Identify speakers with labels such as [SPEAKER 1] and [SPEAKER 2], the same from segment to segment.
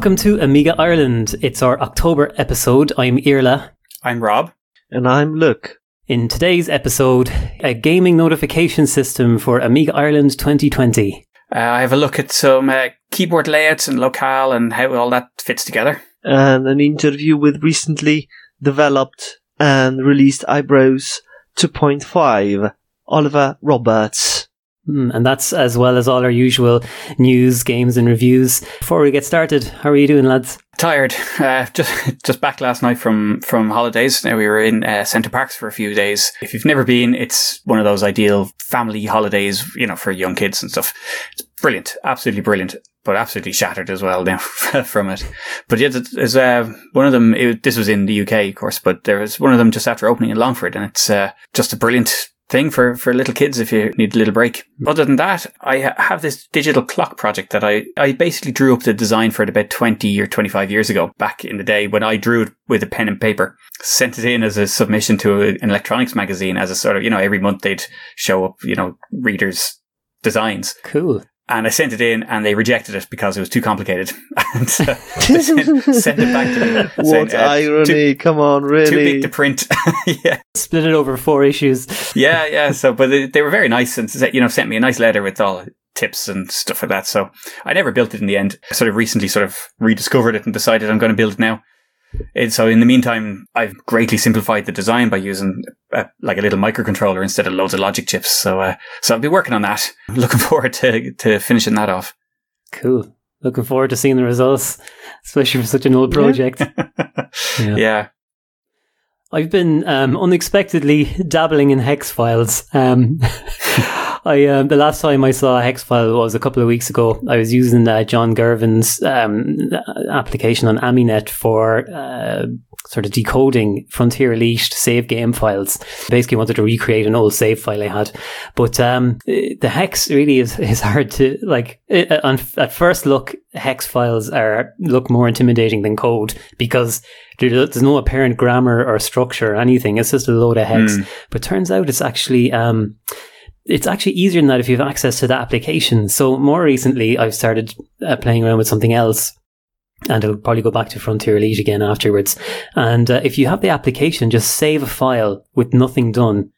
[SPEAKER 1] Welcome to Amiga Ireland. It's our October episode. I'm Irla.
[SPEAKER 2] I'm Rob.
[SPEAKER 3] And I'm Luke.
[SPEAKER 1] In today's episode, a gaming notification system for Amiga Ireland 2020.
[SPEAKER 2] Uh, I have a look at some uh, keyboard layouts and locale and how all that fits together.
[SPEAKER 3] And an interview with recently developed and released iBrowse 2.5, Oliver Roberts.
[SPEAKER 1] Mm, and that's as well as all our usual news, games, and reviews. Before we get started, how are you doing, lads?
[SPEAKER 2] Tired. Uh, just just back last night from from holidays. Now we were in uh, Center Parcs for a few days. If you've never been, it's one of those ideal family holidays, you know, for young kids and stuff. It's brilliant, absolutely brilliant, but absolutely shattered as well now from it. But yeah, there's uh, one of them. It, this was in the UK, of course, but there was one of them just after opening in Longford, and it's uh, just a brilliant thing for, for little kids if you need a little break. Mm. Other than that, I have this digital clock project that I, I basically drew up the design for it about 20 or 25 years ago, back in the day when I drew it with a pen and paper. Sent it in as a submission to an electronics magazine as a sort of, you know, every month they'd show up, you know, readers' designs.
[SPEAKER 1] Cool
[SPEAKER 2] and I sent it in, and they rejected it because it was too complicated. and uh, sent, sent, it back to me.
[SPEAKER 3] What saying, uh, irony! Too, Come on, really?
[SPEAKER 2] Too big to print. yeah,
[SPEAKER 1] split it over four issues.
[SPEAKER 2] yeah, yeah. So, but they, they, were very nice, and you know, sent me a nice letter with all tips and stuff like that. So, I never built it in the end. I sort of recently sort of rediscovered it and decided I'm going to build it now. And so in the meantime, I've greatly simplified the design by using a, like a little microcontroller instead of loads of logic chips. So, uh, so I'll be working on that. Looking forward to, to finishing that off.
[SPEAKER 1] Cool. Looking forward to seeing the results, especially for such an old project.
[SPEAKER 2] yeah. yeah.
[SPEAKER 1] I've been um, unexpectedly dabbling in hex files. Um, I um, the last time I saw a hex file was a couple of weeks ago. I was using uh, John Gervin's um, application on Aminet for uh, sort of decoding Frontier Elite save game files. Basically, wanted to recreate an old save file I had, but um, the hex really is, is hard to like. It, on, at first look, hex files are look more intimidating than code because there's no apparent grammar or structure or anything. It's just a load of hex. Mm. But turns out it's actually um, it's actually easier than that if you have access to the application. So more recently, I've started uh, playing around with something else. And I'll probably go back to Frontier Elite again afterwards. And uh, if you have the application, just save a file with nothing done.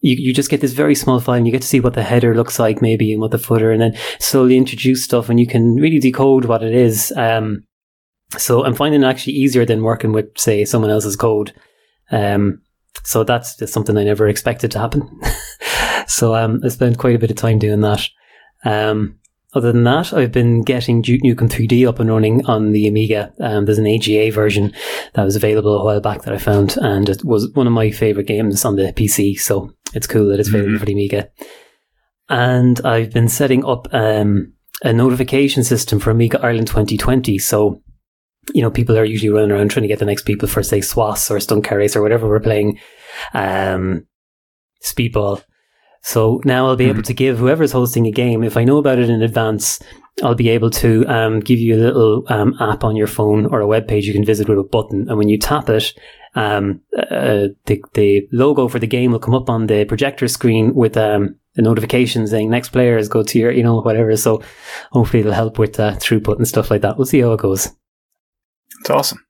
[SPEAKER 1] You, you just get this very small file and you get to see what the header looks like maybe and what the footer and then slowly introduce stuff and you can really decode what it is. Um, so I'm finding it actually easier than working with, say, someone else's code. Um, so that's just something I never expected to happen. so um, I spent quite a bit of time doing that. Um, other than that, I've been getting Duke Nukem 3D up and running on the Amiga. Um, there's an AGA version that was available a while back that I found, and it was one of my favorite games on the PC. So it's cool that it's available mm-hmm. for the Amiga. And I've been setting up um, a notification system for Amiga Ireland 2020. So you know, people are usually running around trying to get the next people for, say, SWOS or Stunt Car Race or whatever we're playing, um, Speedball. So now I'll be mm-hmm. able to give whoever's hosting a game, if I know about it in advance, I'll be able to um, give you a little um, app on your phone or a web page you can visit with a button. And when you tap it, um, uh, the, the logo for the game will come up on the projector screen with um, a notification saying next players go to your, you know, whatever. So hopefully it'll help with uh, throughput and stuff like that. We'll see how it goes.
[SPEAKER 2] It's awesome.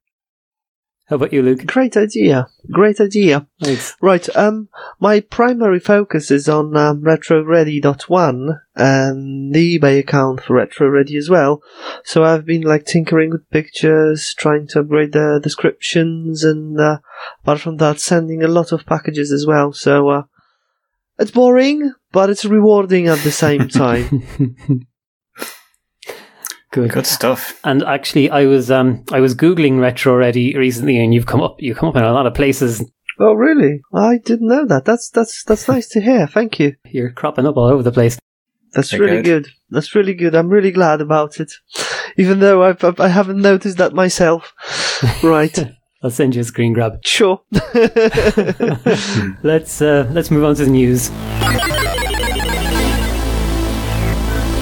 [SPEAKER 1] How about you, Luke?
[SPEAKER 3] Great idea. Great idea.
[SPEAKER 1] Thanks.
[SPEAKER 3] Right. Um, my primary focus is on um, RetroReady.one and the eBay account for RetroReady as well. So I've been like tinkering with pictures, trying to upgrade the descriptions, and uh, apart from that, sending a lot of packages as well. So uh, it's boring, but it's rewarding at the same time.
[SPEAKER 2] Good. Good stuff.
[SPEAKER 1] And actually, I was um I was googling retro ready recently, and you've come up you come up in a lot of places.
[SPEAKER 3] Oh, really? I didn't know that. That's that's that's nice to hear. Thank you.
[SPEAKER 1] You're cropping up all over the place.
[SPEAKER 3] That's Very really good. good. That's really good. I'm really glad about it, even though I've, I haven't noticed that myself. Right.
[SPEAKER 1] I'll send you a screen grab.
[SPEAKER 3] Sure.
[SPEAKER 1] let's uh, let's move on to the news.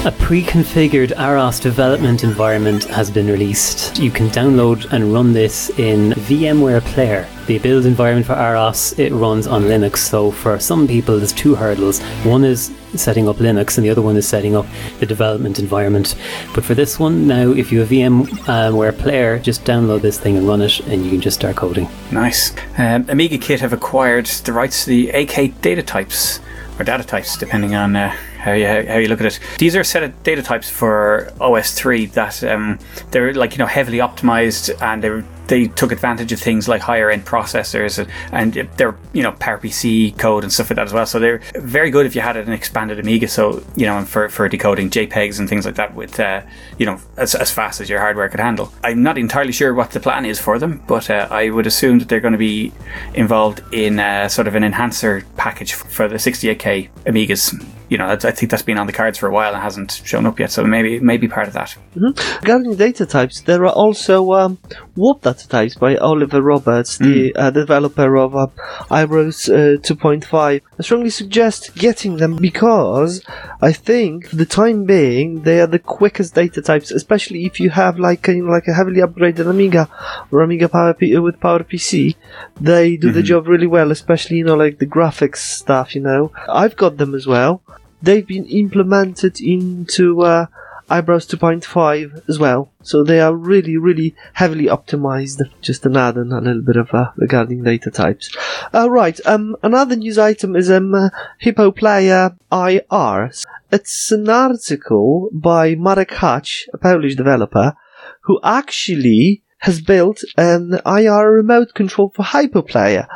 [SPEAKER 1] A pre-configured AROS development environment has been released. You can download and run this in VMware Player. the build environment for AROS it runs on Linux. So for some people, there's two hurdles. One is setting up Linux, and the other one is setting up the development environment. But for this one, now if you have VMware Player, just download this thing and run it, and you can just start coding.
[SPEAKER 2] Nice. Um, Amiga Kit have acquired the rights to the AK data types or data types, depending on. Uh, how you how you look at it. These are a set of data types for OS3 that um, they're like you know heavily optimized and they're they took advantage of things like higher end processors and, they're you know PowerPC code and stuff like that as well. So they're very good if you had an expanded Amiga. So you know, for, for decoding JPEGs and things like that with uh, you know as, as fast as your hardware could handle. I'm not entirely sure what the plan is for them, but uh, I would assume that they're going to be involved in uh, sort of an enhancer package for the 68k Amigas you know, I think that's been on the cards for a while and hasn't shown up yet. So maybe maybe part of that.
[SPEAKER 3] Mm-hmm. Regarding data types, there are also um, warp types by Oliver Roberts, the mm. uh, developer of uh, iBrowse uh, 2.5. I strongly suggest getting them because I think, for the time being, they are the quickest data types, especially if you have like a, like a heavily upgraded Amiga or Amiga Power P- with PowerPC. They do mm-hmm. the job really well, especially you know like the graphics stuff. You know, I've got them as well they've been implemented into uh, iBrowse 2.5 as well. So they are really, really heavily optimized. Just an add and a little bit of uh, regarding data types. Uh, right. Um, another news item is um, uh, Hippo Player IR. It's an article by Marek Hac, a Polish developer, who actually has built an IR remote control for HippoPlayer.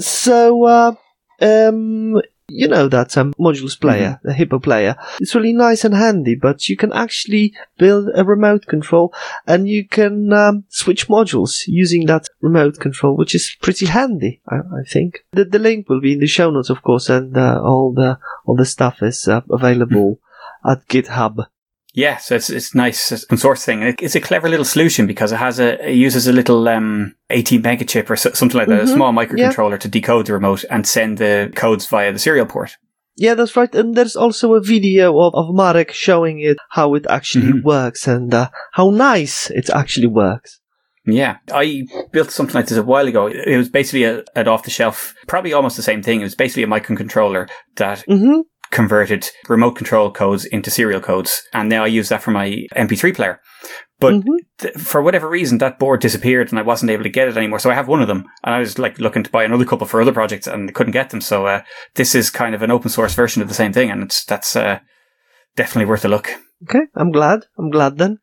[SPEAKER 3] so, uh, um, you know that um, modules player, mm-hmm. the Hippo player. It's really nice and handy, but you can actually build a remote control and you can um, switch modules using that remote control, which is pretty handy, I, I think. The, the, link will be in the show notes, of course, and uh, all the all the stuff is uh, available mm-hmm. at GitHub.
[SPEAKER 2] Yeah, so it's it's nice open source thing. It's a clever little solution because it has a it uses a little um, ATmega chip or something like that, mm-hmm. a small microcontroller yeah. to decode the remote and send the codes via the serial port.
[SPEAKER 3] Yeah, that's right. And there's also a video of, of Marek showing it how it actually mm-hmm. works and uh, how nice it actually works.
[SPEAKER 2] Yeah, I built something like this a while ago. It was basically a, an off the shelf, probably almost the same thing. It was basically a microcontroller that
[SPEAKER 3] mm-hmm
[SPEAKER 2] converted remote control codes into serial codes. And now I use that for my MP3 player. But mm-hmm. th- for whatever reason, that board disappeared and I wasn't able to get it anymore. So I have one of them and I was like looking to buy another couple for other projects and couldn't get them. So, uh, this is kind of an open source version of the same thing. And it's, that's, uh, definitely worth a look.
[SPEAKER 3] Okay. I'm glad. I'm glad then.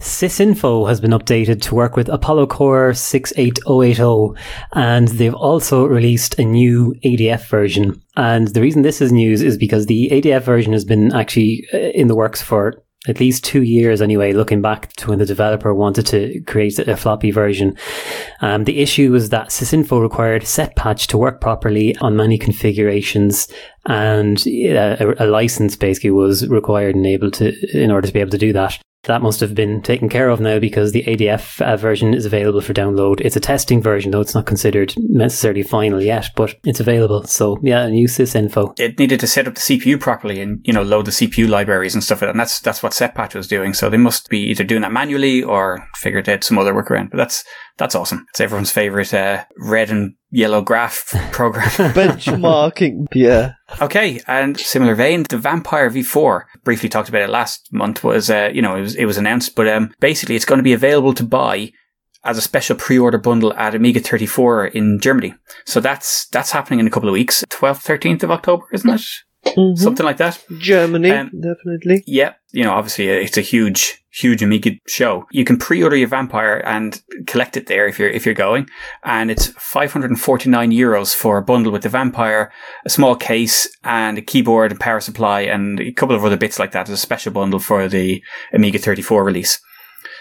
[SPEAKER 1] Sysinfo has been updated to work with Apollo Core 68080 and they've also released a new ADF version. And the reason this is news is because the ADF version has been actually uh, in the works for at least two years anyway, looking back to when the developer wanted to create a floppy version. Um, the issue was that Sysinfo required setpatch to work properly on many configurations and a, a, license basically was required and able to, in order to be able to do that. That must have been taken care of now because the ADF uh, version is available for download. It's a testing version, though it's not considered necessarily final yet, but it's available. So yeah, and use Sysinfo.
[SPEAKER 2] It needed to set up the CPU properly and you know load the CPU libraries and stuff like that. And that's that's what Setpatch was doing. So they must be either doing that manually or figured out some other workaround. But that's that's awesome. It's everyone's favorite uh, red and yellow graph program.
[SPEAKER 3] Benchmarking, yeah.
[SPEAKER 2] Okay, and similar vein, the Vampire V4. Briefly talked about it last month. Was uh, you know it was it was announced, but um, basically it's going to be available to buy as a special pre-order bundle at Amiga 34 in Germany. So that's that's happening in a couple of weeks, 12th, 13th of October, isn't it? Mm-hmm. Something like that.
[SPEAKER 3] Germany, um, definitely.
[SPEAKER 2] Yeah, you know, obviously uh, it's a huge, huge Amiga show. You can pre-order your Vampire and collect it there if you're if you're going, and it's 549 euros for a bundle with the Vampire, a small case, and a keyboard and power supply, and a couple of other bits like that as a special bundle for the Amiga 34 release.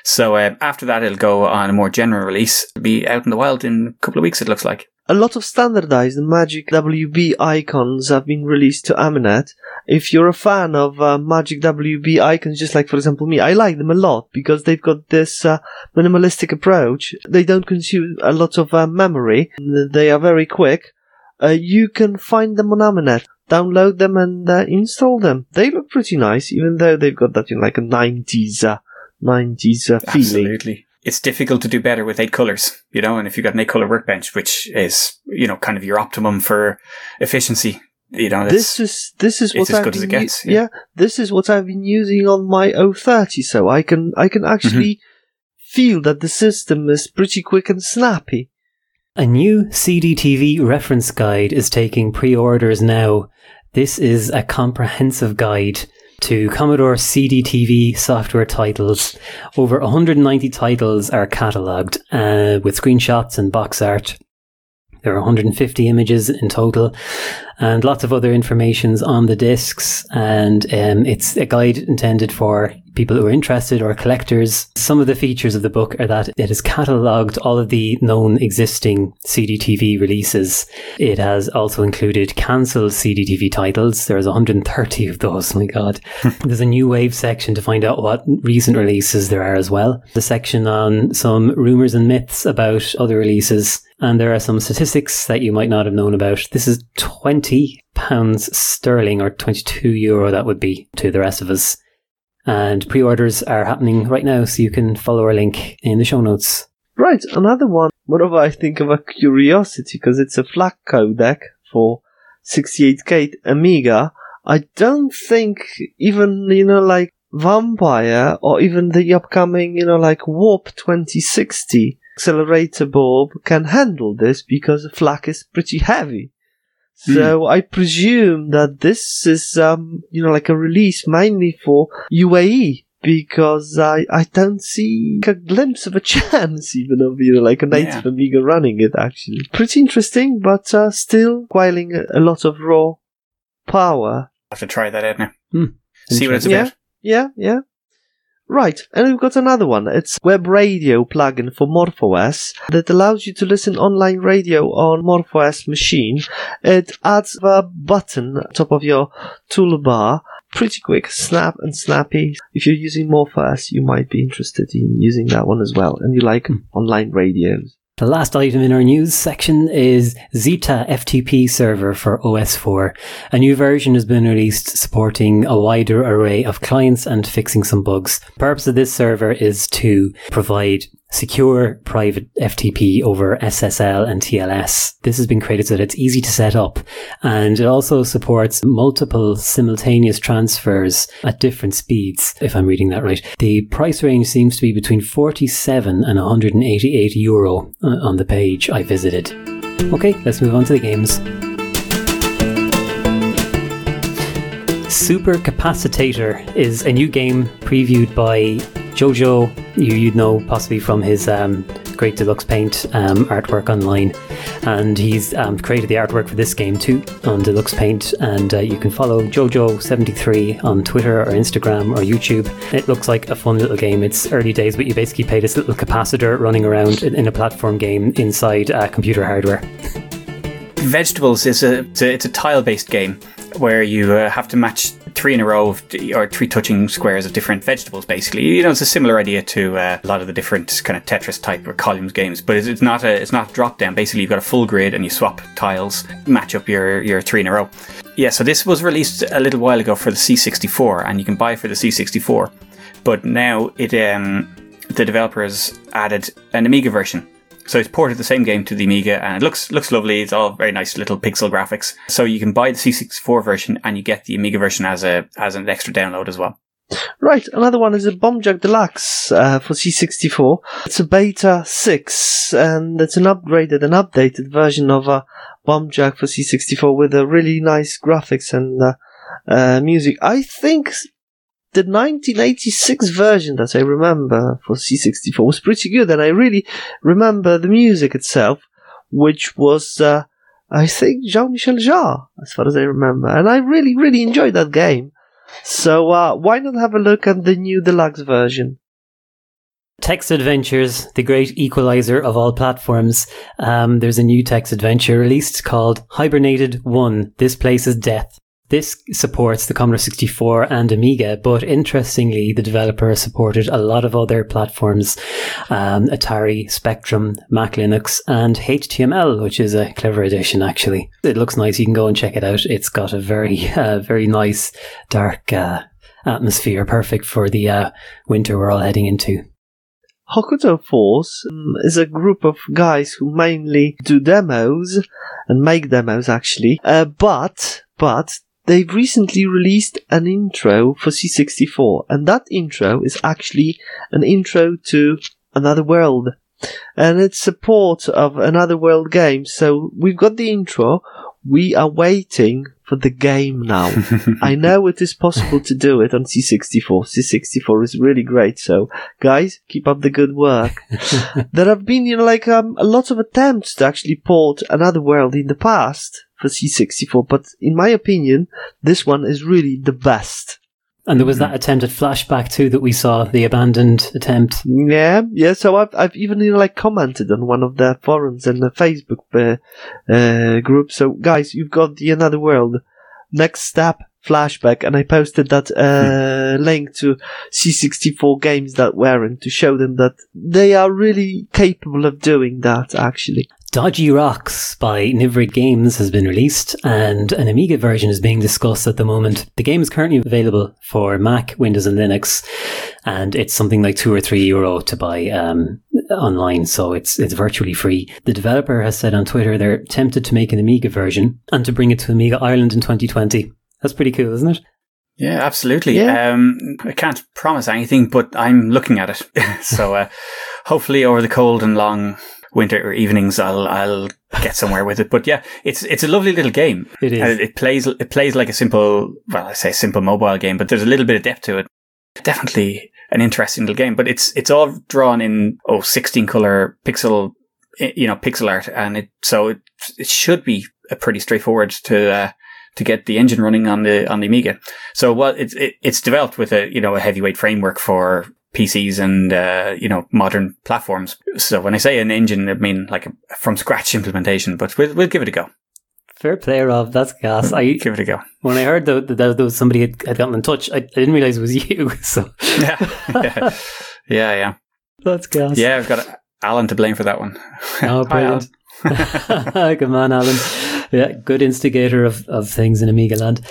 [SPEAKER 2] So uh, after that, it'll go on a more general release. It'll be out in the wild in a couple of weeks. It looks like
[SPEAKER 3] a lot of standardized Magic WB icons have been released to Aminet. If you're a fan of uh, Magic WB icons, just like for example me, I like them a lot because they've got this uh, minimalistic approach. They don't consume a lot of uh, memory. They are very quick. Uh, you can find them on Aminet. Download them and uh, install them. They look pretty nice, even though they've got that you know, like a 90s, 90s uh, feeling.
[SPEAKER 2] Absolutely. It's difficult to do better with eight colors, you know, and if you've got an eight color workbench, which is, you know, kind of your optimum for efficiency, you know,
[SPEAKER 3] This is this is
[SPEAKER 2] it's
[SPEAKER 3] what
[SPEAKER 2] as
[SPEAKER 3] I've
[SPEAKER 2] good as
[SPEAKER 3] been
[SPEAKER 2] it
[SPEAKER 3] u-
[SPEAKER 2] gets,
[SPEAKER 3] yeah.
[SPEAKER 2] yeah.
[SPEAKER 3] this is what I've been using on my O30, so I can I can actually
[SPEAKER 2] Mm-hmm.
[SPEAKER 3] feel that the system is pretty quick and snappy.
[SPEAKER 1] A new CDTV reference guide is taking pre orders now. This is a comprehensive guide to Commodore CDTV software titles. Over 190 titles are catalogued uh, with screenshots and box art. There are 150 images in total and lots of other informations on the discs. And um, it's a guide intended for people who are interested or collectors. Some of the features of the book are that it has catalogued all of the known existing CDTV releases. It has also included cancelled CDTV titles. There's 130 of those. My God. There's a new wave section to find out what recent releases there are as well. The section on some rumours and myths about other releases. And there are some statistics that you might not have known about. This is 20 pounds sterling or 22 euro that would be to the rest of us. And pre-orders are happening right now, so you can follow our link in the show notes.
[SPEAKER 3] Right, another one. Whatever I think of a curiosity because it's a FLAC codec for 68K Amiga. I don't think even you know like Vampire or even the upcoming you know like Warp 2060 accelerator board can handle this because FLAC is pretty heavy. So I presume that this is um you know like a release mainly for UAE because I, I don't see a glimpse of a chance even of you know like a native Amiga running it actually. Pretty interesting, but uh, still requiring a, a lot of raw power.
[SPEAKER 2] have to try that out now.
[SPEAKER 1] Hmm.
[SPEAKER 2] See what it's
[SPEAKER 3] Yeah.
[SPEAKER 2] about.
[SPEAKER 3] Yeah, yeah. Right, and we've got another one. It's web radio plugin for MorphOS that allows you to listen online radio on MorphOS machine. It adds a button top of your toolbar. Pretty quick, snap and snappy. If you're using MorphOS, you might be interested in using that one as well, and you like hmm. online radios.
[SPEAKER 1] The last item in our news section is Zeta FTP server for OS4. A new version has been released supporting a wider array of clients and fixing some bugs. The purpose of this server is to provide secure private FTP over SSL and TLS. This has been created so that it's easy to set up and it also supports multiple simultaneous transfers at different speeds, if I'm reading that right. The price range seems to be between 47 and 188 euro uh, on the page I visited. Okay, let's move on to the games. Super Capacitator is a new game previewed by Jojo, you, you'd know possibly from his um, great deluxe paint um, artwork online. And he's um, created the artwork for this game too on deluxe paint. And uh, you can follow Jojo73 on Twitter or Instagram or YouTube. It looks like a fun little game. It's early days, but you basically play this little capacitor running around in, a platform game inside uh, computer hardware.
[SPEAKER 2] Vegetables is a it's a, it's a tile based game where you uh, have to match three in a row of, or three touching squares of different vegetables. Basically, you know, it's a similar idea to uh, a lot of the different kind of Tetris type or columns games, but it's, it's not a it's not drop down. Basically, you've got a full grid and you swap tiles, match up your your three in a row. Yeah, so this was released a little while ago for the C64, and you can buy for the C64, but now it um, the developers added an Amiga version. So it's ported the same game to the Amiga, and it looks looks lovely. It's all very nice little pixel graphics. So you can buy the C64 version, and you get the Amiga version as a as an extra download as well.
[SPEAKER 3] Right, another one is a Bombjack Deluxe uh, for C64. It's a beta 6, and it's an upgraded and updated version of a Bombjack for C64 with a really nice graphics and uh, uh, music. I think the 1986 version that I remember for C64 was pretty good, and I really remember the music itself, which was, uh, I think, Jean Michel Jarre, as far as I remember. And I really, really enjoyed that game. So uh, why not have a look at the new deluxe version?
[SPEAKER 1] Text Adventures, the great equalizer of all platforms. Um, there's a new text adventure released called Hibernated 1 This Place is Death. This supports the Commodore 64 and Amiga, but interestingly, the developer supported a lot of other platforms um, Atari, Spectrum, Mac Linux, and HTML, which is a clever addition, actually. It looks nice. You can go and check it out. It's got a very, uh, very nice, dark uh, atmosphere, perfect for the uh, winter we're all heading into.
[SPEAKER 3] Hokuto Force um, is a group of guys who mainly do demos and make demos actually, uh, but but they've recently released an intro for C64, and that intro is actually an intro to Another World. And it's support of Another World game. So we've got the intro. We are waiting for the game now. I know it is possible to do it on C64. C64 is really great. So guys, keep up the good work. there have been, you know, like, um, a lot of attempts to actually port Another World in the past for C64, but in my opinion, this one is really the best.
[SPEAKER 1] And there was that attempt at flashback too that we saw, the abandoned attempt.
[SPEAKER 3] Yeah, yeah. So I've I've even you know, like commented on one of their forums and the Facebook uh, uh, group. So guys, you've got the Another World. Next step, flashback, and I posted that uh, hmm. link to C64 games that weren't to show them that they are really capable of doing that. Actually,
[SPEAKER 1] Dodgy Rocks by Nivrid Games has been released and an Amiga version is being discussed at the moment. The game is currently available for Mac, Windows and Linux and it's something like two or three euro to buy um, online. So it's, it's virtually free. The developer has said on Twitter they're tempted to make an Amiga version and to bring it to Amiga Ireland in 2020. That's pretty cool, isn't it?
[SPEAKER 2] Yeah, absolutely. Yeah. Um, I can't promise anything, but I'm looking at it. so, uh, hopefully over the cold and long winter evenings, I'll I'll get somewhere with it. But yeah, it's it's a lovely little game.
[SPEAKER 1] It is.
[SPEAKER 2] It, it plays it plays like a simple, well, I say simple mobile game, but there's a little bit of depth to it. Definitely an interesting little game, but it's it's all drawn in oh 16 color pixel, you know, pixel art, and it so it it should be a pretty straightforward to. Uh, to get the engine running on the on the Amiga, so well, it's it, it's developed with a you know a heavyweight framework for PCs and uh, you know modern platforms. So when I say an engine, I mean like a from scratch implementation. But we'll we'll give it a go.
[SPEAKER 1] Fair play, Rob. That's gas. I
[SPEAKER 2] give it a go.
[SPEAKER 1] When I heard that, that, there was somebody had, had gotten in touch, I, I, didn't realize it was you. So
[SPEAKER 2] yeah, yeah, yeah, yeah.
[SPEAKER 1] That's gas.
[SPEAKER 2] Yeah, I've got Alan to blame for that one.
[SPEAKER 1] Oh, brilliant. Hi, Come on, Alan. Yeah, good instigator of, of things in Amiga land.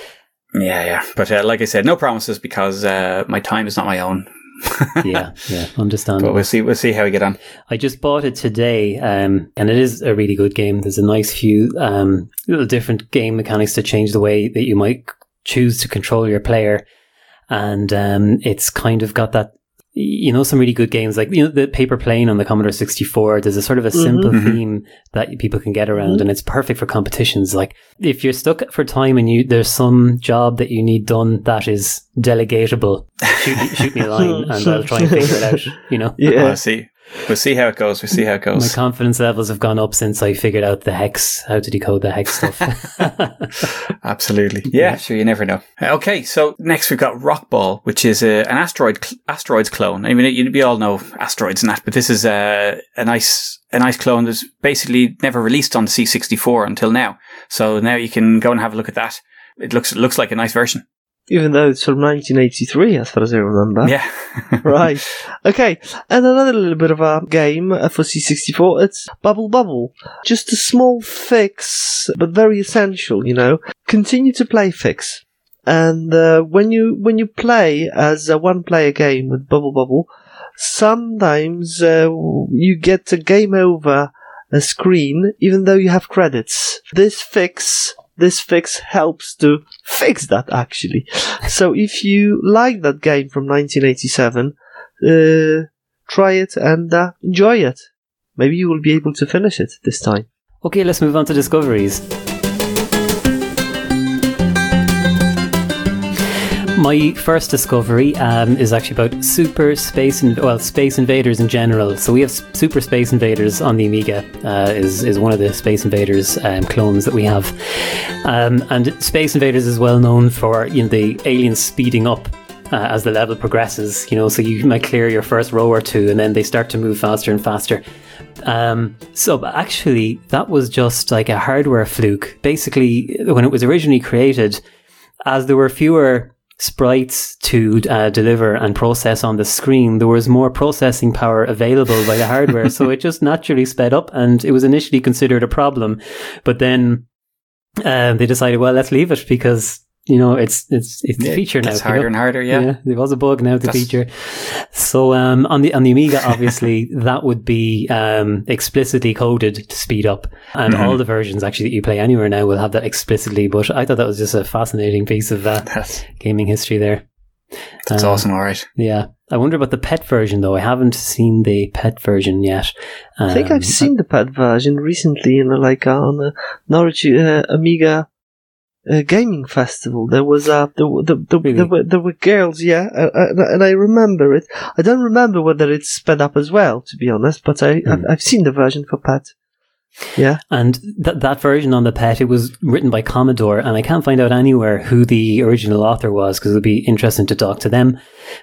[SPEAKER 2] Yeah, yeah. But uh, like I said, no promises because uh, my time is not my own.
[SPEAKER 1] yeah, yeah, understandable.
[SPEAKER 2] But we'll see. We'll see how we get on.
[SPEAKER 1] I just bought it today, um, and it is a really good game. There's a nice few um, little different game mechanics to change the way that you might choose to control your player, and um, it's kind of got that you know some really good games like you know the paper plane on the Commodore 64 there's a sort of a simple mm-hmm. theme that people can get around mm-hmm. and it's perfect for competitions. Like if you're stuck for time and you there's some job that you need done that is delegatable shoot, shoot me a line and I'll try and figure it out you know?
[SPEAKER 2] Yeah. Oh, I see We'll see how it goes. We'll see how it goes.
[SPEAKER 1] My confidence levels have gone up since I figured out the hex, how to decode the hex stuff.
[SPEAKER 2] Absolutely. Yeah, sure. You never know. Okay, so next we've got Rockball, which is a, an asteroid asteroids clone. I mean, you, we all know asteroids and that, but this is a, a nice a nice clone that's basically never released on the C64 until now. So now you can go and have a look at that. It looks it looks like a nice version
[SPEAKER 3] even though it's from 1983, as far as I remember.
[SPEAKER 2] Yeah.
[SPEAKER 3] right. Okay. And another little bit of a game for C64. It's Bubble Bobble. Just a small fix, but very essential, you know. Continue to play fix. And uh, when you when you play as a one-player game with Bubble Bobble, sometimes uh, you get a game over a screen, even though you have credits. This fix this fix helps to fix that actually. so if you like that game from 1987, uh, try it and uh, enjoy it. Maybe you will be able to finish it this time.
[SPEAKER 1] Okay, let's move on to discoveries. My first discovery um, is actually about super space, in- well, space invaders in general. So we have super space invaders on the Amiga. Uh, is is one of the space invaders um, clones that we have, um, and space invaders is well known for you know the aliens speeding up uh, as the level progresses. You know, so you might clear your first row or two, and then they start to move faster and faster. Um, so actually, that was just like a hardware fluke. Basically, when it was originally created, as there were fewer sprites to uh, deliver and process on the screen, there was more processing power available by the hardware. so it just naturally sped up and it was initially considered a problem. But then uh, they decided, well, let's leave it because you know, it's it's it's the
[SPEAKER 2] Yeah,
[SPEAKER 1] feature now.
[SPEAKER 2] It's
[SPEAKER 1] you know?
[SPEAKER 2] harder and harder. Yeah. yeah.
[SPEAKER 1] there was a bug now the
[SPEAKER 2] That's-
[SPEAKER 1] feature. So um, on the on the Amiga, obviously that would be um, explicitly coded to speed up, and
[SPEAKER 2] Mhm.
[SPEAKER 1] all the versions actually that you play anywhere now will have that explicitly. But I thought that was just a fascinating piece of uh,
[SPEAKER 2] That's,
[SPEAKER 1] gaming history there.
[SPEAKER 2] that's
[SPEAKER 1] Um,
[SPEAKER 2] awesome. All right.
[SPEAKER 1] Yeah, I wonder about the pet version though. I haven't seen the pet version yet.
[SPEAKER 3] I think
[SPEAKER 1] Um,
[SPEAKER 3] I've seen the pet version recently in a, like uh, on a Norwich uh, Amiga uh, gaming festival. There was a there, were- there, there,
[SPEAKER 1] Really?
[SPEAKER 3] there were there were girls, yeah, uh, uh, and I remember it. I don't remember whether it's sped up as well, to be honest. But I I've, I've seen the version for pad. Yeah,
[SPEAKER 1] And that that version on the pet, it was written by Commodore, and I can't find out anywhere who the original author was because it would be interesting to talk to them.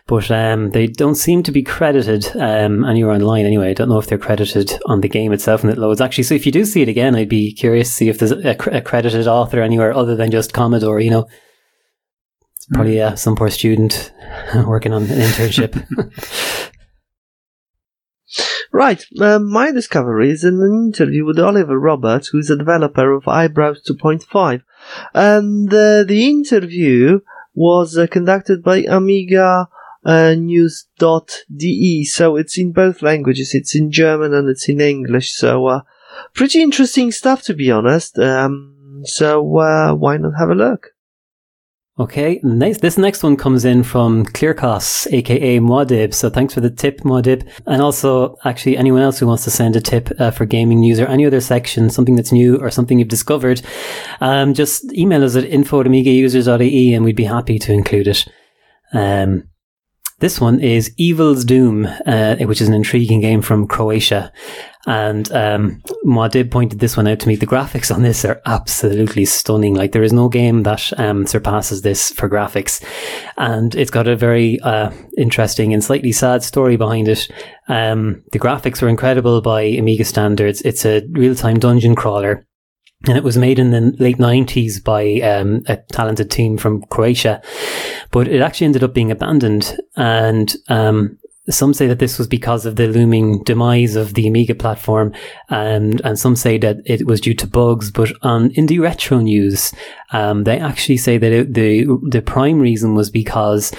[SPEAKER 1] But um, they don't seem to be credited um, anywhere online. Anyway, I don't know if they're credited on the game itself and it loads actually. So if you do see it again, I'd be curious to see if there's a, cr- a credited author anywhere other than just Commodore. You know, it's probably uh, some poor student working on an internship.
[SPEAKER 3] right. Um, my discovery is in an interview with Oliver Roberts, who's a developer of iBrowse 2.5, and uh, the interview was uh, conducted by Amiga uh, news.de. So it's in both languages. It's in German and it's in English. So, uh, pretty interesting stuff to be honest. Um, so, uh, why not have a look?
[SPEAKER 1] Okay, nice. This next one comes in from Clearcos, aka Muad'Dib. So thanks for the tip, Muad'Dib. And also, actually, anyone else who wants to send a tip uh, for gaming news or any other section, something that's new or something you've discovered, um, just email us at info at amigausers.ie and we'd be happy to include it. Um, this one is Evil's Doom, uh, which is an intriguing game from Croatia. And um, pointed this one out to me. The graphics on this are absolutely stunning. Like there is no game that um, surpasses this for graphics, and it's got a very uh, interesting and slightly sad story behind it. Um, the graphics were incredible by Amiga standards. It's a real-time dungeon crawler. And it was made in the late 90s by um, a talented team from Croatia, but it actually ended up being abandoned. And um, some say that this was because of the looming demise of the Amiga platform, and and some say that it was due to bugs. But on Indie Retro News, um, they actually say that it, the the prime reason was because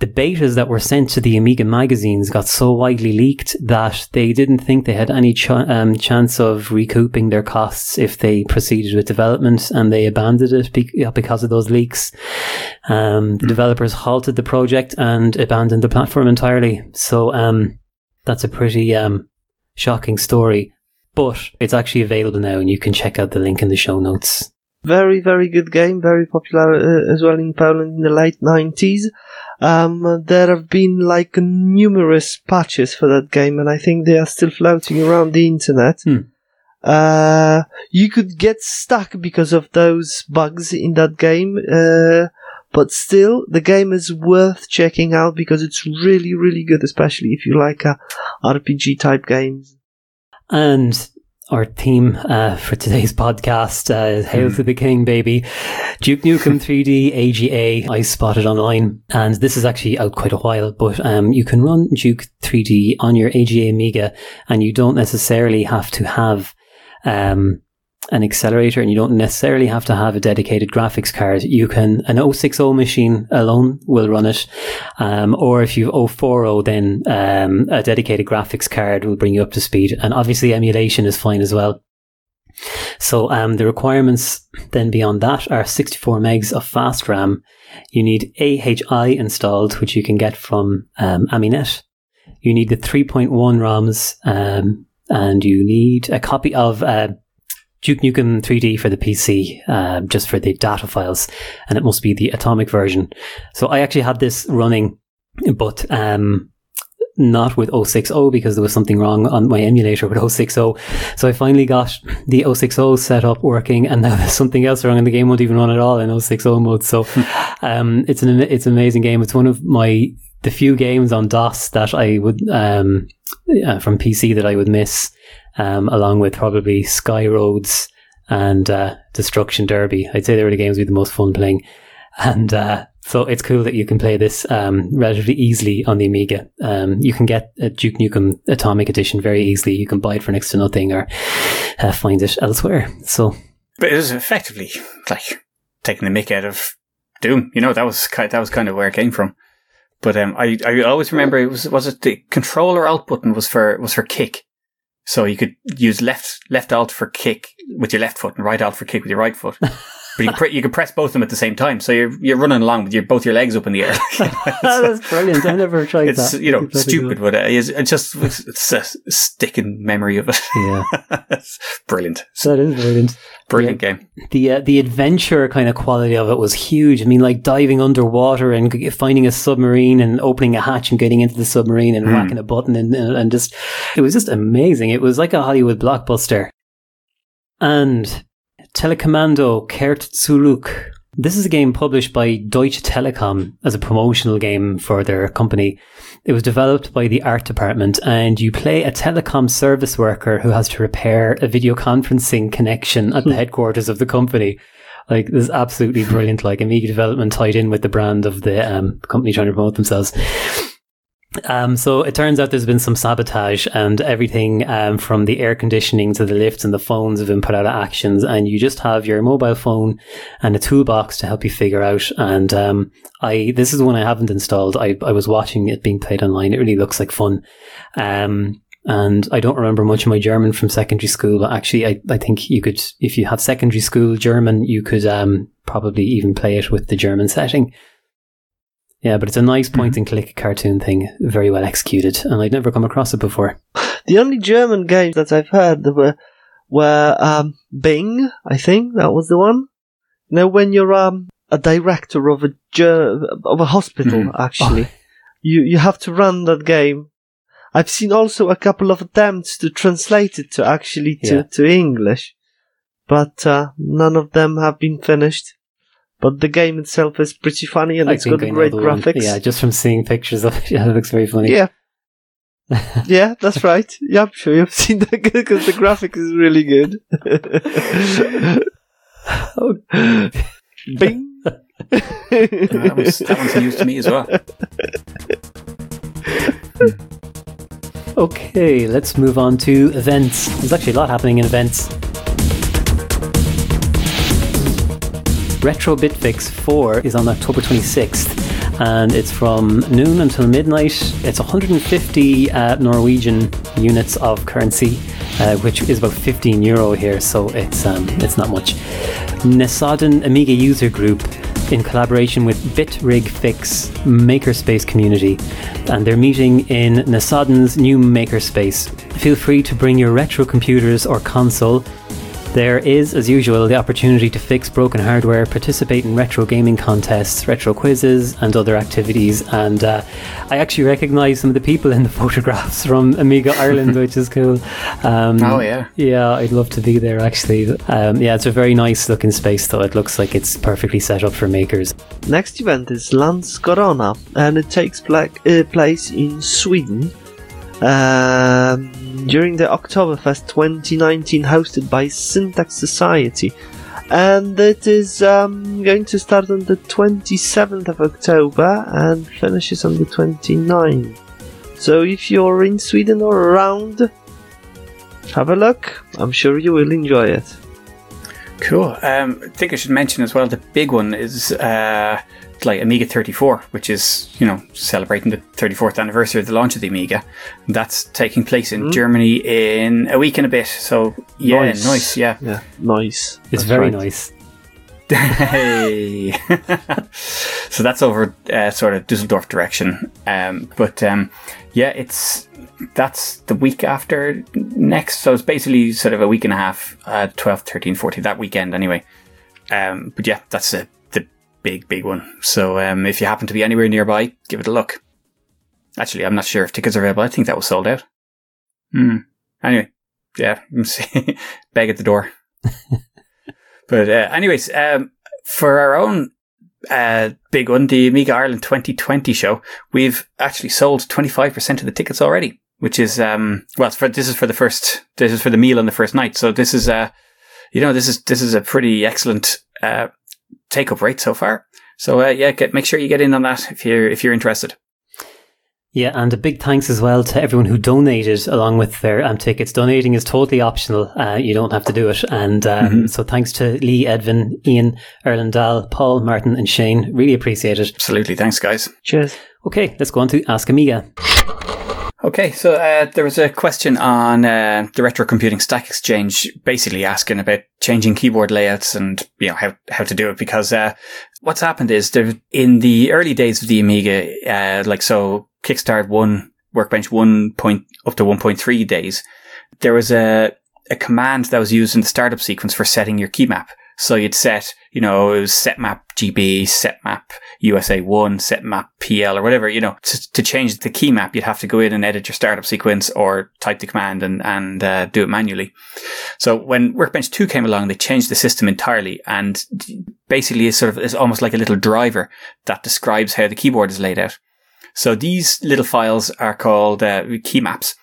[SPEAKER 1] the betas that were sent to the Amiga magazines got so widely leaked that they didn't think they had any ch- um, chance of recouping their costs if they proceeded with development, and they abandoned it be- because of those leaks. Um, the developers halted the project and abandoned the platform entirely. So um, that's a pretty um, shocking story. But it's actually available now, and you can check out the link in the show notes.
[SPEAKER 3] Very, very good game. Very popular uh, as well in Poland in the late 90s. Um, there have been like numerous patches for that game, and I think they are still floating around the internet.
[SPEAKER 1] Hmm.
[SPEAKER 3] Uh, you could get stuck because of those bugs in that game, uh, but still, the game is worth checking out because it's really, really good, especially if you like uh, RPG type games.
[SPEAKER 1] And our theme uh, for today's podcast, uh, Hail to the King, baby. Duke Nukem 3D AGA, I spotted online. And this is actually out quite a while, but um, you can run Duke 3D on your AGA Amiga, and you don't necessarily have to have um, an accelerator and you don't necessarily have to have a dedicated graphics card. You can, an 060 machine alone will run it. Um, or if you've 040, then um, a dedicated graphics card will bring you up to speed. And obviously emulation is fine as well. So um, the requirements then beyond that are 64 megs of fast RAM. You need AHI installed, which you can get from um, Aminet. You need the 3.1 ROMs, um, and you need a copy of uh, Duke Nukem 3D for the PC, uh, just for the data files, and it must be the atomic version. So I actually had this running, but um, not with 060 because there was something wrong on my emulator with 060. So I finally got the 060 set up working, and now there's something else wrong, and the game won't even run at all in 060 mode. So um, it's an it's an amazing game. It's one of my the few games on DOS that I would um, uh, from PC that I would miss, um, along with probably Sky Roads and uh, Destruction Derby. I'd say they were the games with the most fun playing, and uh, so it's cool that you can play this um, relatively easily on the Amiga. Um, you can get a Duke Nukem Atomic Edition very easily. You can buy it for next to nothing or uh, find it elsewhere. So
[SPEAKER 2] But it is effectively like taking the mick out of Doom. You know, that was that was kind of where it came from. But um, I I always remember it was was it the controller alt button was for was for kick, so you could use left left alt for kick with your left foot and right alt for kick with your right foot. But you, pre- you could press both of them at the same time, so you're you're running along with your both your legs up in the air.
[SPEAKER 1] That's brilliant. I never tried
[SPEAKER 2] it's
[SPEAKER 1] that.
[SPEAKER 2] you know
[SPEAKER 1] be
[SPEAKER 2] stupid, but uh, it's, it's just it's, it's a sticking memory of it.
[SPEAKER 1] good. Yeah,
[SPEAKER 2] it's brilliant,
[SPEAKER 1] that is brilliant.
[SPEAKER 2] brilliant game.
[SPEAKER 1] the uh, the adventure kind of quality of it was huge. I mean, like diving underwater and finding a submarine and opening a hatch and getting into the submarine and
[SPEAKER 2] Hmm.
[SPEAKER 1] whacking a button and and just it was just amazing. It was like a Hollywood blockbuster. And Telekommando Kehrt zurück. This is a game published by Deutsche Telekom as a promotional game for their company. It was developed by the art department, and you play a telecom service worker who has to repair a video conferencing connection at the headquarters of the company. Like, this is absolutely brilliant. Like, Amiga development tied in with the brand of the um, company trying to promote themselves. Um, so it turns out there's been some sabotage, and everything um, from the air conditioning to the lifts and the phones have been put out of actions. And you just have your mobile phone and a toolbox to help you figure out. And um, I this is one I haven't installed. I I was watching it being played online. It really looks like fun. Um, and I don't remember much of my German from secondary school, but actually, I, I think you could, if you had secondary school German, you could um, probably even play it with the German setting. Yeah, but it's a nice point and click cartoon thing, very well executed, and I'd never come across it before.
[SPEAKER 3] The only German games that I've heard that were were um, Bing. I think that was the one. You know, when you're um, a director of a ger- of a hospital,
[SPEAKER 2] Mhm.
[SPEAKER 3] actually, you you have to run that game. I've seen also a couple of attempts to translate it to actually to,
[SPEAKER 1] Yeah.
[SPEAKER 3] to English, but uh, none of them have been finished. But the game itself is pretty funny and
[SPEAKER 1] I
[SPEAKER 3] it's
[SPEAKER 1] think
[SPEAKER 3] got great graphics.
[SPEAKER 1] Yeah, just from seeing pictures of it, yeah, it looks very funny.
[SPEAKER 3] Yeah. yeah, that's right. Yeah, I'm sure you've seen that because the graphic is really good.
[SPEAKER 1] Oh,
[SPEAKER 3] Bing.
[SPEAKER 2] That, was, that one's news to me as well.
[SPEAKER 1] Okay, let's move on to events. There's actually a lot happening in events. Retro Bitfix 4 is on October 26th and it's from noon until midnight. It's 150 uh, Norwegian units of currency, uh, which is about 15 euro here, so it's um, it's not much. Nesodden Amiga user group in collaboration with BitRig Fix Makerspace community, and they're meeting in Nesodden's new Makerspace. Feel free to bring your retro computers or console. There is, as usual, the opportunity to fix broken hardware, participate in retro gaming contests, retro quizzes, and other activities. And uh, I actually recognise some of the people in the photographs from Amiga Ireland, which is cool. Um,
[SPEAKER 2] Oh, yeah.
[SPEAKER 1] yeah, I'd love to be there actually. Um, yeah, it's a very nice looking space, though. It looks like it's perfectly set up for makers.
[SPEAKER 3] Next event is Lands Corona, and it takes pla- uh, place in Sweden um, during the Oktoberfest 2019, hosted by Syntax Society. And it is um, going to start on the 27th of October and finishes on the 29th. So if you're in Sweden or around, have a look. I'm sure you will enjoy it.
[SPEAKER 2] Cool. Um, I think I should mention as well the big one is uh, like Amiga 34, which is you know celebrating the 34th anniversary of the launch of the Amiga. That's taking place in Germany in a week and a bit. So yeah,
[SPEAKER 3] Nice.
[SPEAKER 2] nice, yeah.
[SPEAKER 3] Yeah, nice.
[SPEAKER 1] It's
[SPEAKER 3] That's
[SPEAKER 1] very
[SPEAKER 3] right.
[SPEAKER 1] nice.
[SPEAKER 2] Hey. so that's over uh, sort of Dusseldorf direction. Um, but um, yeah, it's that's the week after next. So it's basically sort of a week and a half, uh, 12, 13, 14, that weekend anyway. Um, but yeah, that's a, the big, big one. So um, if you happen to be anywhere nearby, give it a look. Actually, I'm not sure if tickets are available. I think that was sold out. Hmm. Anyway, yeah, beg at the door. But uh, anyways, um, for our own uh, big one, the Amiga Ireland 2020 show, we've actually sold 25% of the tickets already, which is, um, well, for, this is for the first, this is for the meal on the first night. So this is, uh, you know, this is, this is a pretty excellent, uh, take up rate so far. So, uh, yeah, get, make sure you get in on that if you're, if you're interested.
[SPEAKER 1] Yeah, and a big thanks as well to everyone who donated along with their um, tickets. Donating is totally optional. Uh, you don't have to do it. And um, mm-hmm. so thanks to Lee, Edvin, Ian, Erland Dahl, Paul, Martin, and Shane. Really appreciate it.
[SPEAKER 2] Absolutely. Thanks, guys.
[SPEAKER 3] Cheers.
[SPEAKER 1] Okay, let's go on to Ask Amiga.
[SPEAKER 2] Okay, so uh, there was a question on uh, the Retro Computing Stack Exchange, basically asking about changing keyboard layouts and you know how how to do it because uh, what's happened is there in the early days of the Amiga, uh, like so Kickstart one Workbench one point up to one point three days, there was a a command that was used in the startup sequence for setting your key map. So you'd set, you know, it was setmap GB, setmap USA1, setmap PL or whatever, you know, to, to, change the key map, you'd have to go in and edit your startup sequence or type the command and, and uh, do it manually. So when Workbench 2 came along, they changed the system entirely and basically it's sort of, it's almost like a little driver that describes how the keyboard is laid out. So these little files are called uh, key maps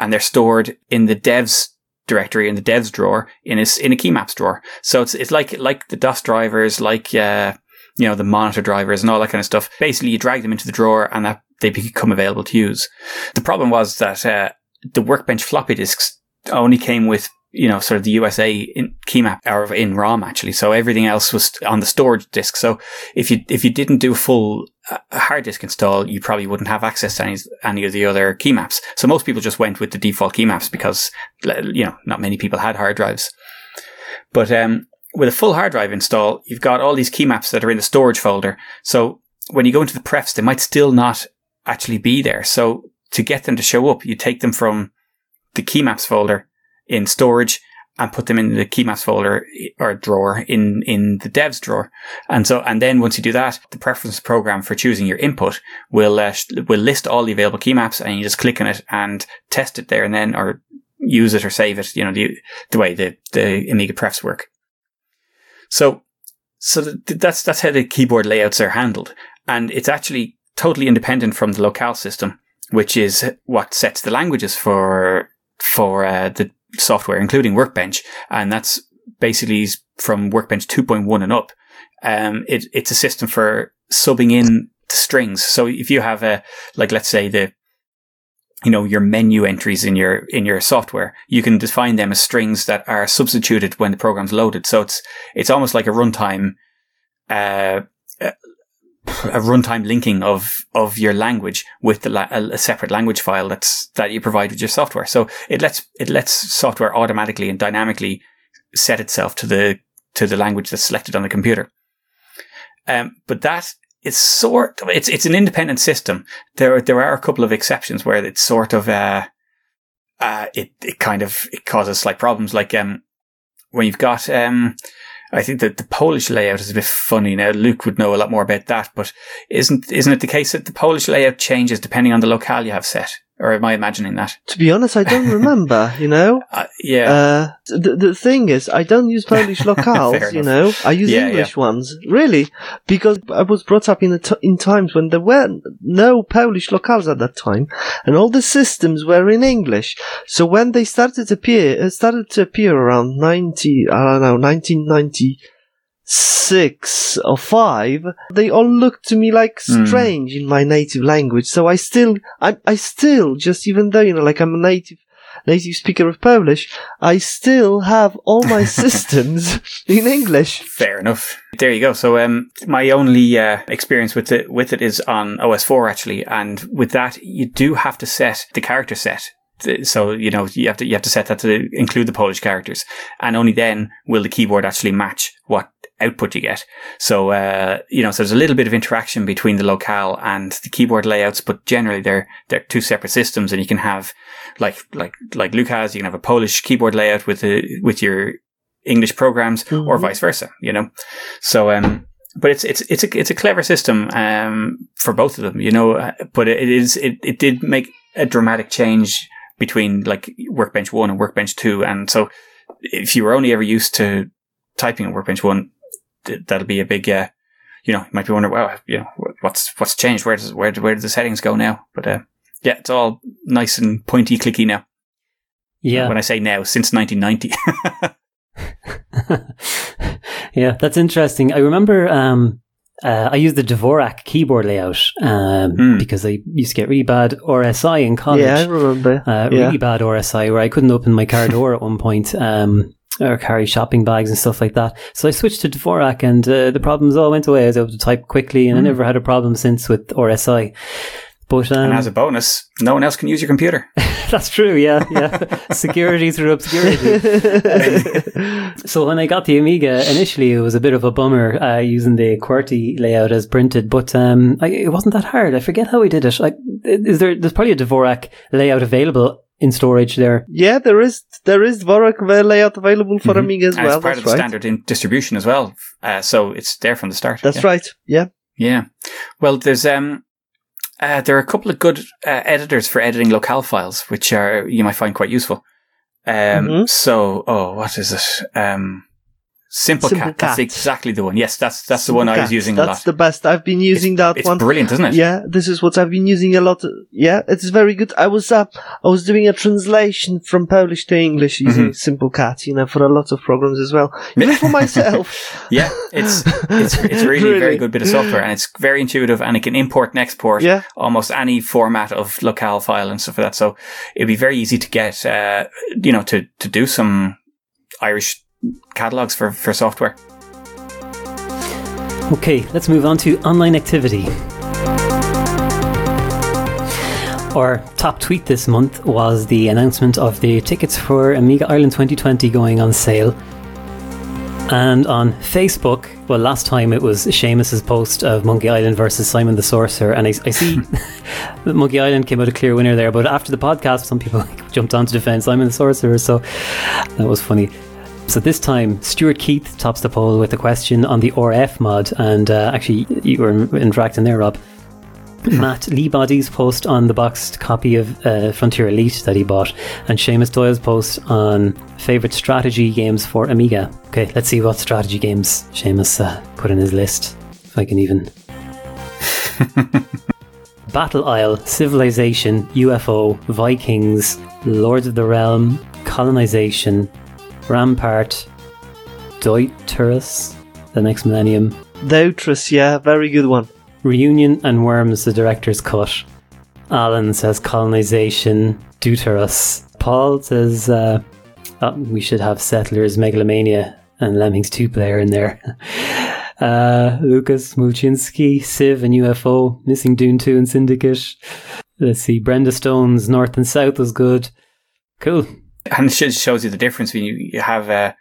[SPEAKER 2] and they're stored in the devs directory in the devs drawer in a, in a key maps drawer. So it's, it's like, like the DOS drivers, like, uh, you know, the monitor drivers and all that kind of stuff. Basically, you drag them into the drawer and that they become available to use. The problem was that, uh, the workbench floppy disks only came with you know, sort of the USA in key map or in ROM actually. So everything else was on the storage disk. So if you, if you didn't do a full uh, hard disk install, you probably wouldn't have access to any, any of the other key maps. So most people just went with the default key maps because, you know, not many people had hard drives. But, um, with a full hard drive install, you've got all these key maps that are in the storage folder. So when you go into the prefs, they might still not actually be there. So to get them to show up, you take them from the key maps folder in storage and put them in the key maps folder or drawer in, in the devs drawer. And so, and then once you do that, the preference program for choosing your input will, uh, will list all the available key maps and you just click on it and test it there and then, or use it or save it, you know, the, the way the, the Amiga prefs work. So, so that's, that's how the keyboard layouts are handled. And it's actually totally independent from the locale system, which is what sets the languages for, for, uh, the, software, including Workbench, and that's basically from Workbench 2.1 and up. Um, it, it's a system for subbing in the strings. So if you have a, like, let's say the, you know, your menu entries in your, in your software, you can define them as strings that are substituted when the program's loaded. So it's, it's almost like a runtime, uh, a runtime linking of of your language with the la- a, separate language file that's that you provide with your software. So it lets it lets software automatically and dynamically set itself to the to the language that's selected on the computer. Um, but that is sort of, it's it's an independent system. There there are a couple of exceptions where it's sort of uh, uh it it kind of it causes slight problems like um when you've got um I think that the Polish layout is a bit funny now. Luke would know a lot more about that, but isn't isn't it the case that the Polish layout changes depending on the locale you have set? Or am I imagining that?
[SPEAKER 3] To be honest, I don't remember. you know.
[SPEAKER 2] Uh, yeah.
[SPEAKER 3] Uh, the the thing is, I don't use Polish locales. you know, I use yeah, English yeah. ones. Really, because I was brought up in t- in times when there were no Polish locales at that time, and all the systems were in English. So when they started to appear, uh, started to appear around ninety, I don't know, nineteen ninety six or five, they all look to me like hmm. strange mm. in my native language. So I still, I, I still, just even though, you know, like I'm a native, native speaker of Polish, I still have all my systems in English.
[SPEAKER 2] Fair enough. There you go. So, um, my only, uh, experience with it, with it is on OS4 actually. And with that, you do have to set the character set so you know you have to you have to set that to include the Polish characters, and only then will the keyboard actually match what output you get. So, uh, you know, so there's a little bit of interaction between the locale and the keyboard layouts, but generally they're, they're two separate systems and you can have, like, like, like Luke has, you can have a Polish keyboard layout with a, with your English programs mm-hmm. or vice versa, you know? So, um, but it's it's it's a it's a clever system um, for both of them, you know. Uh, but it is it, it did make a dramatic change between like Workbench One and Workbench Two, and so if you were only ever used to typing in Workbench One, that'll be a big, uh, you know, you might be wondering, well, you know, what's, what's changed? Where does, where, where do the settings go now? But, uh, yeah, it's all nice and pointy clicky now.
[SPEAKER 1] Yeah.
[SPEAKER 2] When I say now, since 1990.
[SPEAKER 1] yeah, that's interesting. I remember, um, Uh, I used the Dvorak keyboard layout um,
[SPEAKER 2] Mm.
[SPEAKER 1] because I used to get really bad RSI in college.
[SPEAKER 3] yeah, I remember.
[SPEAKER 1] uh,
[SPEAKER 3] yeah.
[SPEAKER 1] really bad RSI where I couldn't open my car door at one point um, or carry shopping bags and stuff like that. So I switched to Dvorak and uh, the problems all went away. I was able to type quickly and I
[SPEAKER 2] Mm.
[SPEAKER 1] never had a problem since with RSI. But um,
[SPEAKER 2] and as a bonus, no one else can use your computer.
[SPEAKER 1] that's true, yeah, yeah. Security through obscurity. So when I got the Amiga, initially it was a bit of a bummer uh, using the QWERTY layout as printed, but um, I, it wasn't that hard. I forget how we did it. Like, is there? There's probably a Dvorak layout available in storage there.
[SPEAKER 3] yeah, there is there is Dvorak layout available for
[SPEAKER 2] Mhm.
[SPEAKER 3] Amiga as
[SPEAKER 2] and
[SPEAKER 3] well.
[SPEAKER 2] it's part
[SPEAKER 3] That's
[SPEAKER 2] of the
[SPEAKER 3] right.
[SPEAKER 2] standard in distribution as well. Uh, so it's there from the start.
[SPEAKER 3] That's
[SPEAKER 2] yeah.
[SPEAKER 3] right. Yeah.
[SPEAKER 2] Yeah. Well, there's um, uh, there are a couple of good uh, editors for editing locale files, which are you might find quite useful. Um,
[SPEAKER 3] Mhm.
[SPEAKER 2] so oh, what is it? Um, Simple,
[SPEAKER 3] Simple
[SPEAKER 2] Cat. That's exactly the one. Yes, that's that's the one I was
[SPEAKER 3] Cat.
[SPEAKER 2] using a lot.
[SPEAKER 3] That's the best. I've been using that
[SPEAKER 2] it's
[SPEAKER 3] one.
[SPEAKER 2] brilliant, isn't it?
[SPEAKER 3] Yeah, this is what I've been using a lot. Yeah, it's very good. I was uh, I was doing a translation from Polish to English using
[SPEAKER 2] Mm-hmm.
[SPEAKER 3] Simple Cat, you know, for a lot of programs as well, even for myself.
[SPEAKER 2] Yeah, it's it's it's really, a very good bit of software, and it's very intuitive, and it can import and export
[SPEAKER 3] Yeah,
[SPEAKER 2] almost any format of locale file and stuff like that. So it'd be very easy to get, uh, you know, to to do some Irish catalogs for for software.
[SPEAKER 1] Okay, let's move on to online activity. Our top tweet this month was the announcement of the tickets for Amiga Ireland 2020 going on sale. And on Facebook, well, last time it was Seamus's post of Monkey Island versus Simon the Sorcerer, and I, I see that Monkey Island came out a clear winner there. But after the podcast, some people jumped on to defend Simon the Sorcerer, so that was funny. So this time, Stuart Keith tops the poll with a question on the RF mod, and uh, actually, you were interacting there, Rob. Matt Leebody's post on the boxed copy of uh, Frontier Elite that he bought, and Seamus Doyle's post on favourite strategy games for Amiga. Okay, let's see what strategy games Seamus uh, put in his list. If I can even. Battle Isle, Civilization, UFO, Vikings, Lords of the Realm, Colonization, Rampart, Deuteros, The Next Millennium,
[SPEAKER 3] Deuteros, yeah, very good one.
[SPEAKER 1] Reunion and Worms, the director's cut. Alan says colonization, Deuteros. Paul says uh, oh, we should have Settlers, Megalomania, and Lemmings 2 player in there. Uh, Lucas Mulchinski, Civ and UFO, Missing Dune 2 and Syndicate. Let's see, Brenda Stone's North and South was good. Cool.
[SPEAKER 2] And it just shows you the difference when you, you have uh,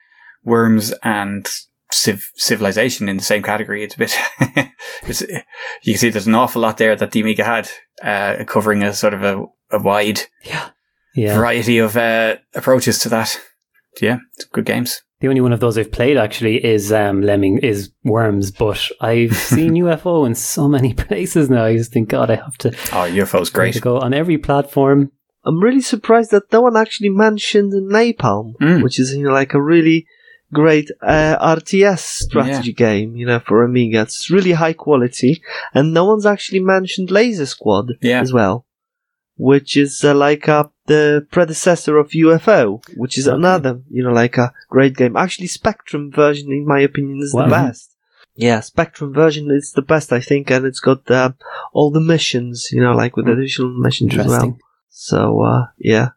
[SPEAKER 2] worms and civ- civilization in the same category. It's a bit, it's, you can see there's an awful lot there that the Amiga had, uh, covering a sort of a, a wide
[SPEAKER 1] Yeah.
[SPEAKER 2] variety of uh, approaches to that. Yeah, it's good games.
[SPEAKER 1] The only one of those I've played actually is um, Lemming is Worms, but I've seen UFO in so many places now. I just think, God, I have to,
[SPEAKER 2] Oh, UFO's great.
[SPEAKER 1] to go on every platform.
[SPEAKER 3] I'm really surprised that no one actually mentioned Napalm,
[SPEAKER 2] Mm.
[SPEAKER 3] which is you know like a really great uh, RTS strategy game, you know, for Amiga. It's really high quality, and no one's actually mentioned Laser Squad
[SPEAKER 2] Yeah.
[SPEAKER 3] as well, which is uh, like uh, the predecessor of UFO, which is
[SPEAKER 1] Okay.
[SPEAKER 3] another you know like a great game. Actually, Spectrum version, in my opinion, is
[SPEAKER 1] Wow.
[SPEAKER 3] the best. Yeah, Spectrum version is the best, I think, and it's got uh, all the missions, you know, like with
[SPEAKER 1] Mm.
[SPEAKER 3] additional missions as well.
[SPEAKER 1] Interesting.
[SPEAKER 3] So uh, yeah,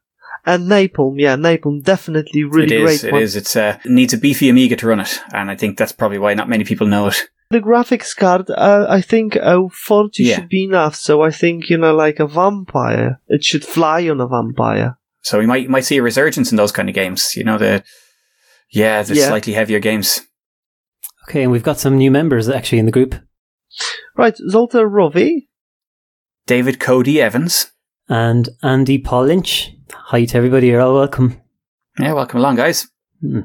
[SPEAKER 3] and Napalm, yeah, Napalm definitely really
[SPEAKER 2] it
[SPEAKER 3] great
[SPEAKER 2] is. It
[SPEAKER 3] one.
[SPEAKER 2] is. It's uh, it needs a beefy Amiga to run it, and I think that's probably why not many people know it.
[SPEAKER 3] The graphics card, uh, I think uh, 40
[SPEAKER 2] Yeah.
[SPEAKER 3] should be enough. So I think you know, like a vampire, it should fly on a vampire.
[SPEAKER 2] So we might might see a resurgence in those kind of games. You know the yeah, the
[SPEAKER 3] Yeah.
[SPEAKER 2] slightly heavier games.
[SPEAKER 1] Okay, and we've got some new members actually in the group.
[SPEAKER 3] Right, Zolta Rovi.
[SPEAKER 2] David Cody Evans.
[SPEAKER 1] And Andy Paul Lynch. Hi to everybody, you're all welcome.
[SPEAKER 2] Yeah, welcome along, guys.
[SPEAKER 1] Hmm.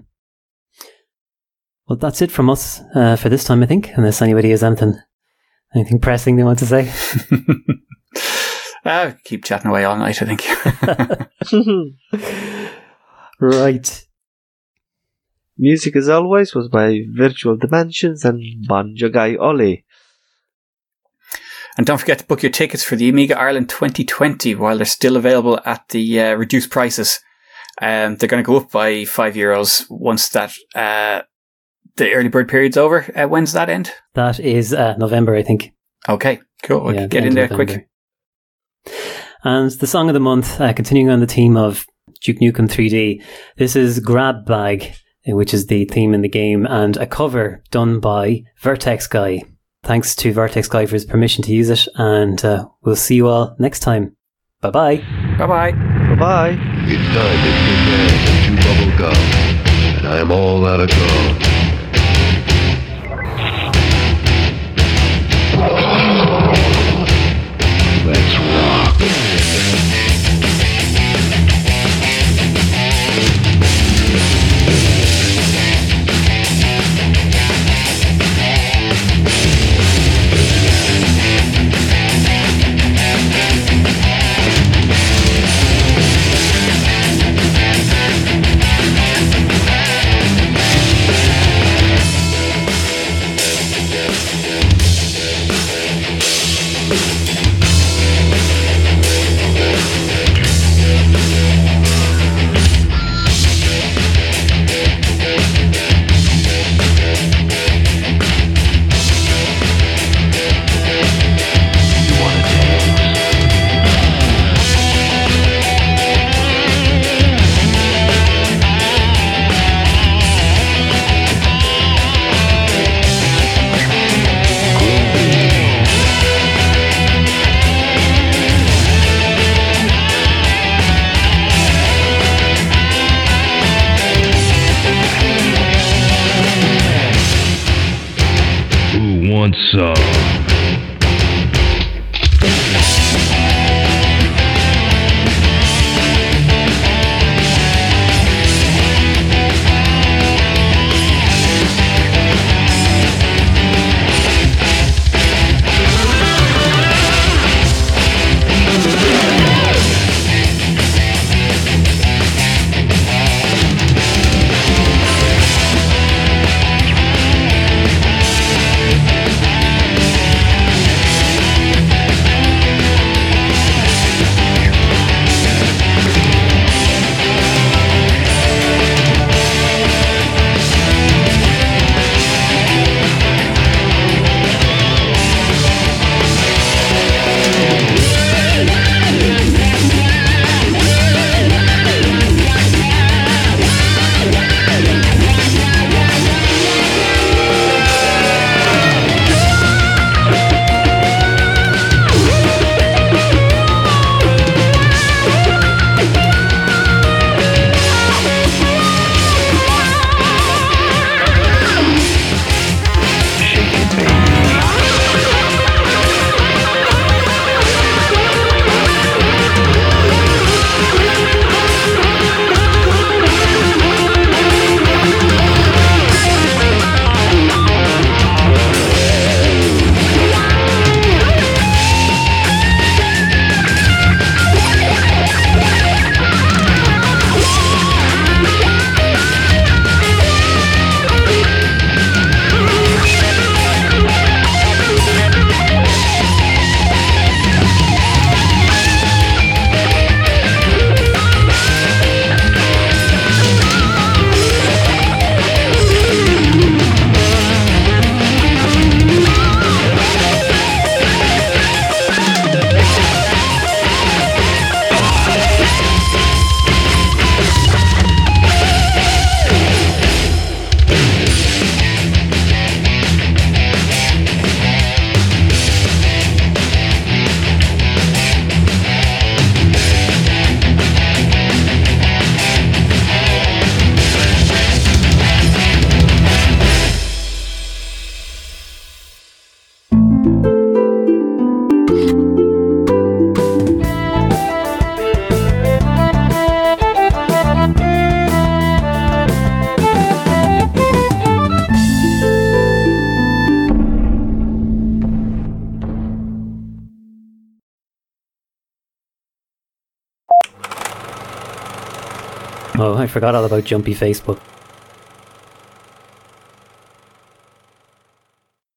[SPEAKER 1] Well, that's it from us uh, for this time, I think, unless anybody has anything, anything pressing they want to say.
[SPEAKER 2] uh, keep chatting away all night. I think.
[SPEAKER 1] right.
[SPEAKER 3] Music, as always, was by Virtual Dimensions and Banjo Guy Ollie.
[SPEAKER 2] And don't forget to book your tickets for the Amiga Ireland 2020 while they're still available at the uh, reduced prices. Um, they're going to go up by five euros once that uh, the early bird period's over. Uh, when's that end?
[SPEAKER 1] That is uh, November, I think.
[SPEAKER 2] Okay, cool.
[SPEAKER 1] Yeah,
[SPEAKER 2] get in there quick.
[SPEAKER 1] And the song of the month, uh, continuing on the theme of Duke Nukem 3D, this is Grab Bag, uh, which is the theme in the game, and a cover done by Vertex Guy. Thanks to Vertex Guy for his permission to use it, and uh, we'll see you all next time. Bye bye.
[SPEAKER 2] Bye bye.
[SPEAKER 3] Bye bye.
[SPEAKER 4] It's time to kick ass and chew bubble gum, and I am all out of gum. Let's rock.
[SPEAKER 1] Forgot all about Jumpy Facebook.